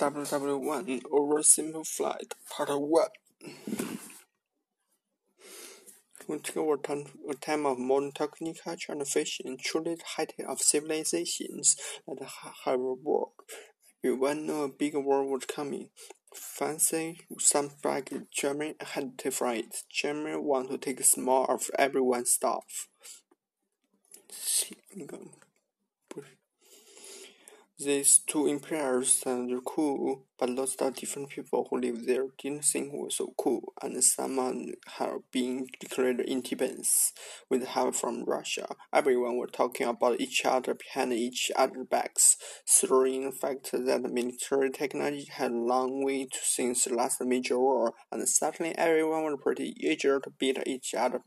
WW1 Oversimplified part 1 Over time, a time of modern technology and fashion, truly the height of civilizations that have world. Everyone knew a big war was coming. Fancy some like German had to fight. German want to take small of everyone's stuff. These two empires sounded cool, but lots of different people who lived there. Didn't think was so cool, and some had been declared independence with help from Russia. Everyone was talking about each other behind each other's backs, throwing the fact that military technology had a long way to since the last major war, and suddenly everyone was pretty eager to beat each other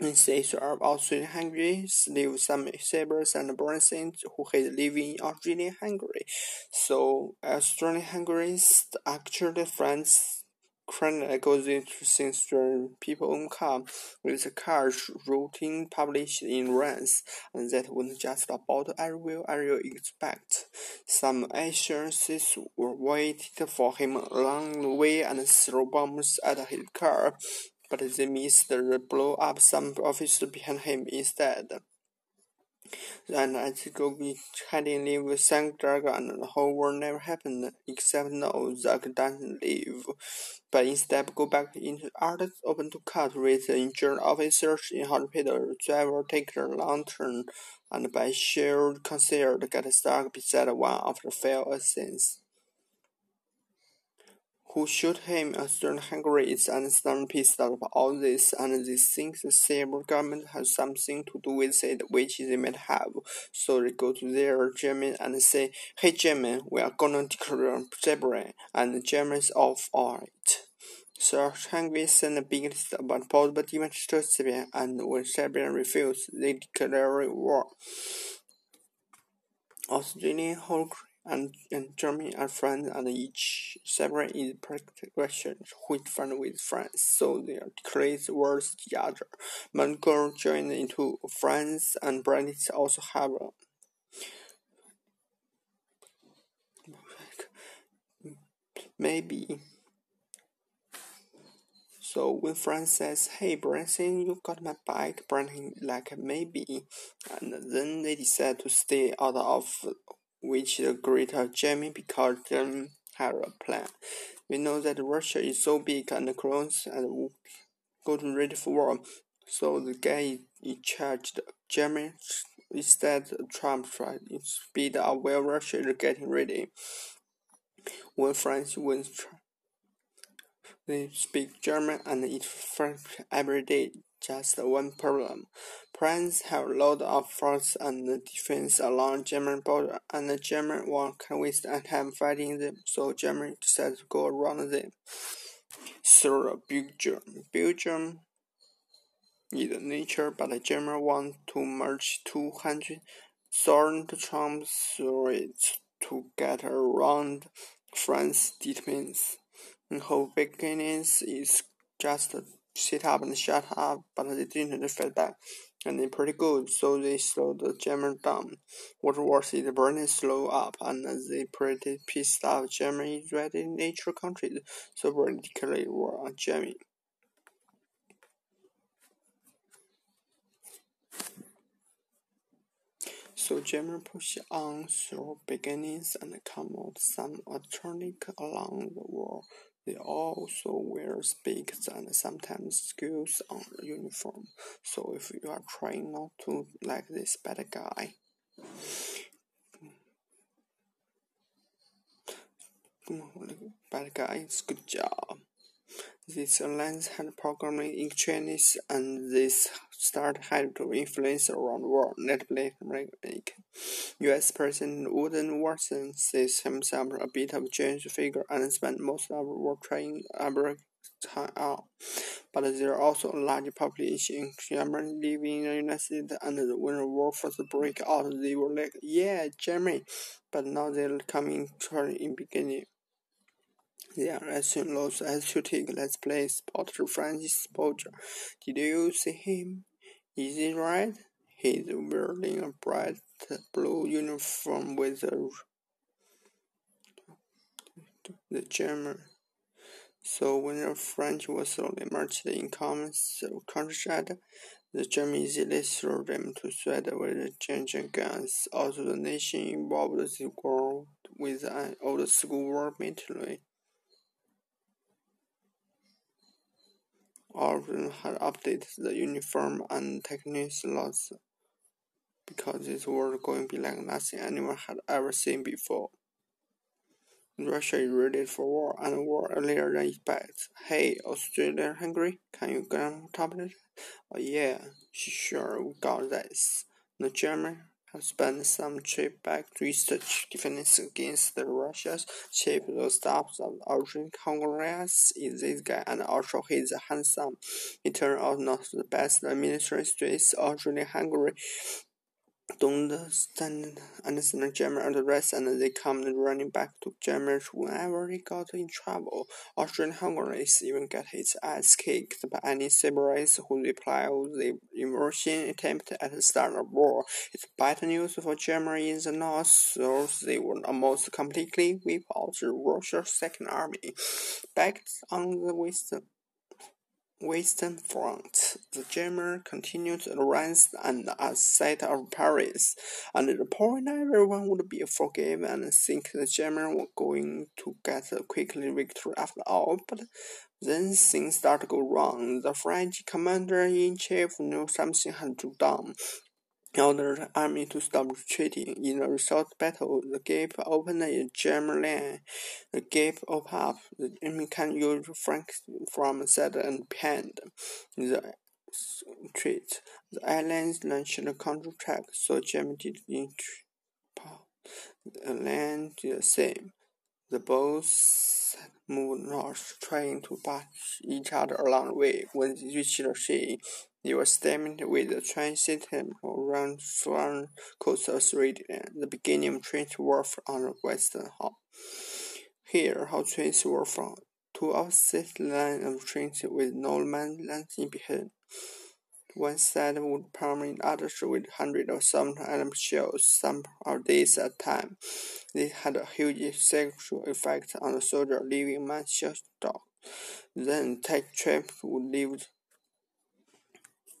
in states of Austria-Hungary live some Sabres and Brazilians who hate living in Austria-Hungary. So Austria-Hungary's actually friends currently uh, goes into since people car with cars routing published in runs and that wasn't just about everywhere I expect. Some assurances were waited for him along the way and throw bombs at his car but they missed the blow up some officers behind him instead. As Gogi hadn't leave Sank Dragon and the whole war never happened, except now Zack doesn't leave, but instead go back into art open to cut with the injured officers in hospital, driver take the lantern, and by sheer concern get stuck beside one of the failed assassins who shot him a stern Hungary is understand pissed of all this and they think the Serbian government has something to do with it which they might have. So they go to their German and say, Hey German, we are gonna declare Serbia and the Germans off alright. So Hungary sent a big list about possible damage to Serbia and when Serbia refused, they declared war. Austria-Hungary and, and Germany are friends and each separate in progression with friend with friends, so they are declared worse the other. Mongol joined into France and British also have maybe. So when France says, "Hey, Branson, you got my bike," Branson like maybe, and then they decide to stay out of which the greater Germany because Germany had a plan. We know that Russia is so big and close and go ready for war. So the guy in charge, Germany, instead Trump tried to speed up while Russia is getting ready. When France wins, they speak German and eat French every day just one problem. Planes have lot of force and defense along German border, and the German won't can waste time fighting them, so Germany decided to go around them. Through Belgium. Belgium is nature, but the German want to march 200 thousand troops through it to get around France. The whole beginnings is just sit up and shut up, but they didn't fight back. And they're pretty good, so they slowed the German down. What was it, burning slow up, and they pretty pissed off Germany ready nature countries, so vertically war on Germany. So German push on through beginnings and come out some alternative along the wall. They also wear specs and sometimes skills on the uniform. So if you are trying not to like this bad guy, bad guys, good job. This lens had programming in Chinese and this start had to influence around the world, notably. U.S. President Woodrow Wilson sees himself a bit of a changed figure and spent most of war trying America out. Uh, but there are also a large population Germany living in the United States, and when the war first broke out, they were like, yeah, Germany. But now they're coming to in beginning. They are assumed lost as to take let's play Spotter Francis Bolger. Did you see him? Is it right? He's wearing a bright blue uniform with a the German. So when the French was slowly marched in common countryside, the Germans easily threw them to sweat with the giant guns. Also, the nation involved the war with an old school war military. Them had updated the uniform and techniques laws because this war going to be like nothing anyone had ever seen before. Russia is ready for war and war earlier than expected. Hey, Australia hungry? Can you get on top of it? Oh yeah, sure, we got this. The German have spent some trip back to research defense against the Russians. Chief the staff of Austrian Congress is this guy and also he's handsome. It turned out not the best administrators Austria-Hungary don't understand, understand German and the and they come running back to Germany whenever he got in trouble. Austrian Hungaries even get his ass kicked by any Serbians who reply the invasion attempt at the start of war. It's bad news for Germany in the north, so they were almost completely wiped out the Russian Second Army. Back on the western Western Front, the Germans continued to advance and at sight of Paris, and the point everyone would be forgiven and think the Germans were going to get a quick victory after all, but then things started to go wrong. The French commander-in-chief knew something had to be done ordered army to stop retreating. In a result battle, the gap opened in German land. The gap opened up. The enemy can use flanks from side and behind. The retreat. The islands launched a counter-attack, so Germany did land the same. The boats moved north, trying to pass each other along the way. When they reached the sea, they were stemming with the transit around Swan coast of Sweden, the beginning of trains wharf on the western hall. Here, how trains were from two opposite lines of trains with no man landing behind. One side would permit others with hundreds of some sometimes shells, some of days at time. This had a huge sexual effect on the soldier, leaving man shell shocked. Then tech trip would leave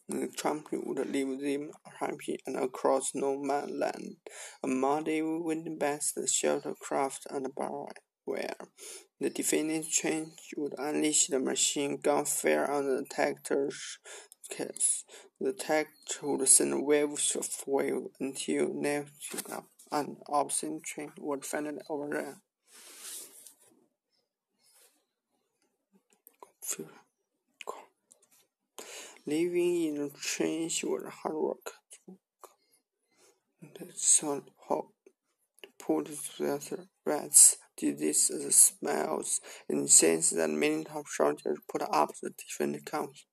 the Trump would leave them happy and across no man's land. A muddy wind best shuttlecraft and where The defending train would unleash the machine gun fire on the attackers' case. The attacker would send waves of wave until near up an opposite train would finally overrun living in a change was hard work. The sun hot put together rats as smells the sense that many top soldiers put up the different counts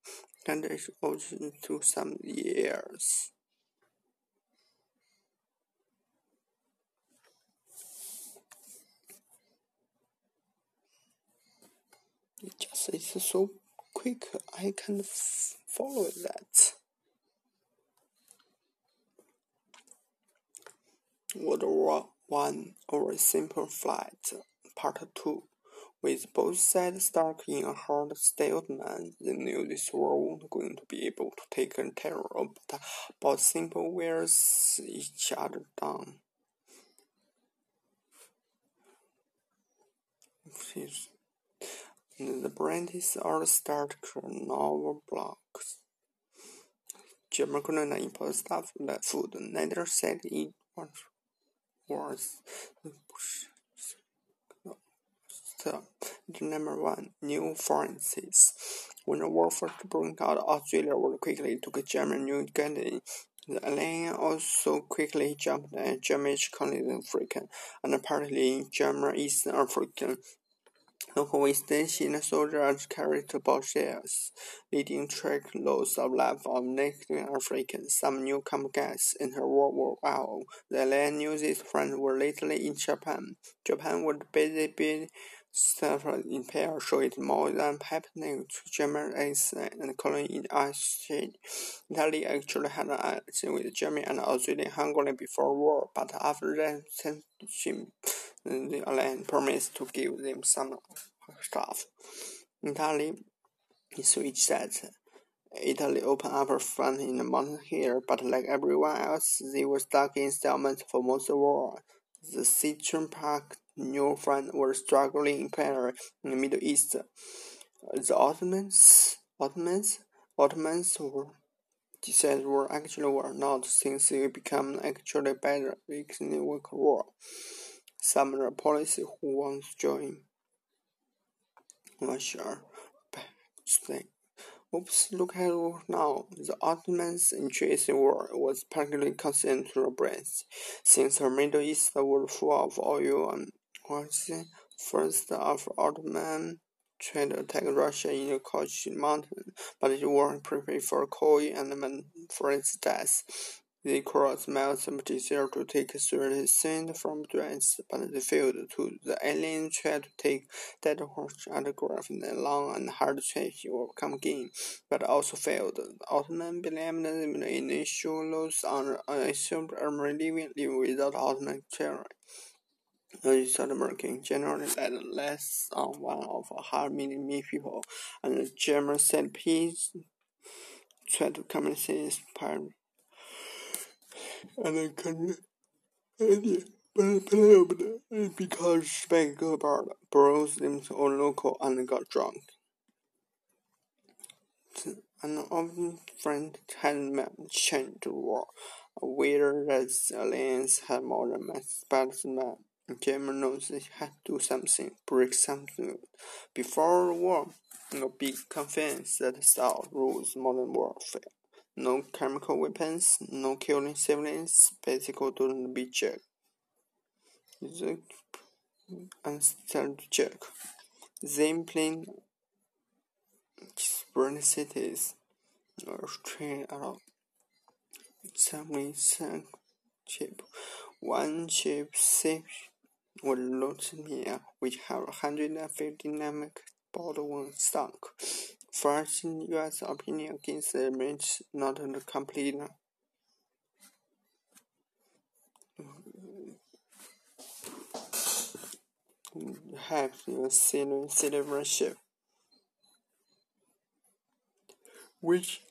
and it also to some years. It just is so quick. I can follow that. World War One or a Simple Flight Part Two. With both sides stuck in a hard stalemate, they knew this war wasn't going to be able to take a terror, but both simple wears each other down. The branches are start novel blocks. German colonial import stuff like food, neither said it was the number one new forensics. When the war first broke out, Australia very quickly took German New Guinea. The alien also quickly jumped at German colonial African and partly German Eastern African Local extension soldiers carried bouquets, leading track loads of life of native Africans. Some newcomer guys entered World War One. The land these friends were lately in Japan. Japan would busy be several empire showed more than happening to German and colony in Asia. Italy actually had an action with Germany and Austria-Hungary before war, but after that the alliance promised to give them some stuff. Italy switched that. Italy opened up a front in the mountain here, but like everyone else, they were stuck in stalemate for most of the war. The Citroen Park new front were struggling in the Middle East. The Ottomans, Ottomans, Ottomans were decided were actually were not, since they become actually better in the World War. Some policy who want to join Russia, Oops, look at now. The Ottomans' interest in war was particularly concerned to the Brits, since the Middle East was full of oil and was the first of Ottoman tried to attack Russia in the Caucasus Mountain, but it wasn't prepared for Khoi and for its death. They crossed of desire to take sand from Brest, but they failed to. The aliens tried to take that horse autograph in the long and hard will come again, but also failed. The Ottoman believed the initial loss on assumed army living without Ottoman terror. The South American generally led less on one of a half million people, and the German said peace tried to compensate Paris and the blamed because Spangler borrowed them on local and got drunk. An old friend had mentioned the war, whether the alliance had more than specimen. German knows they had to do something, break something. Before war, a big conference that style rules modern warfare. No chemical weapons, no killing civilians, basically don't be checked. The unstable check. Them plane burn cities or train out. Some ship. One ship saved was Lusitania, which have 150 dynamic bottle sunk. First, in U.S. opinion against the marriage not complete. Have your citizenship, which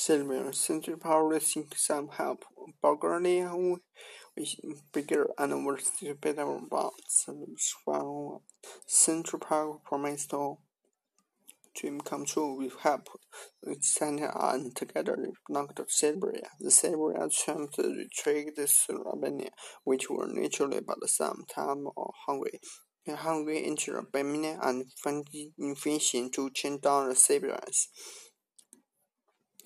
Silver Central Power Racing some help. Bulgaria with bigger and more better bombs. Central Power promised to dream come true with help. Center and together knocked Serbia. The Serbia tried to retreat Slovenia, which were naturally but some time hungry. Hungary entered Armenia and invasion to chain down the Serbians.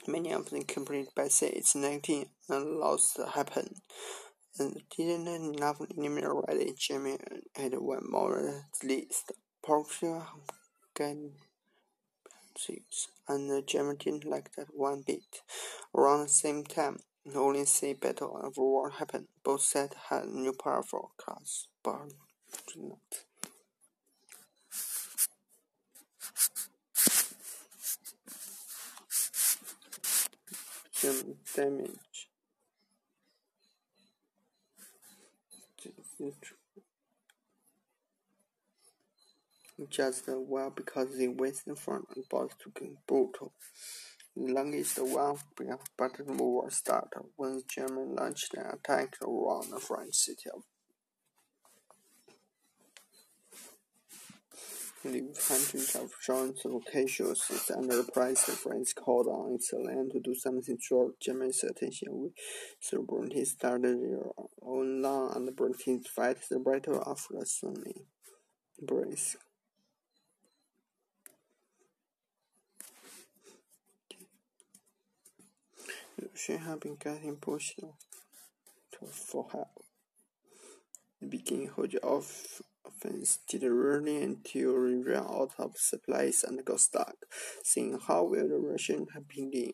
Many of them completed by say it's 19 and lost happen. And didn't enough enemy already. Germany had one more at least. Portugal got six, and German didn't like that one bit. Around the same time, the only sea battle of war happened. Both sides had new powerful class, but not. Damage. Just well because the Western Front was too brutal. The longest one but the war started when the Germans launched an attack around the French city of leave hundreds of of casualties under pressure. France called on its land to do something to draw Germany's attention. With sovereignty started their own long and bloody fight, the Battle of the Sunny Brest. She had been getting pushed for help. The beginning of Athens did running until they ran out of supplies and got stuck. Seeing how will the Russians begin?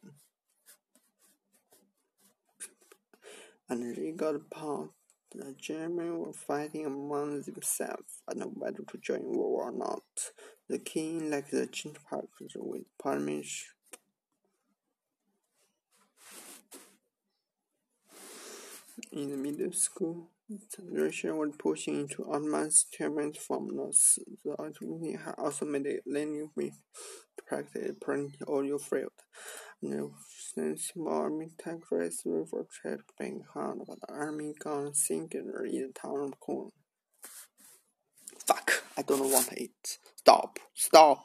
And they got pumped. The Germans were fighting among themselves and whether to join war or not. The king, like the Chinchparks with parliament, in the middle school the direction was pushing into advanced treatment from nurse. The activity had also made it learning with practice plenty audio field. No sensible army tank race river trip being hard, but the army gun sinking in the town of Corn. Fuck, I don't want it. Stop, stop.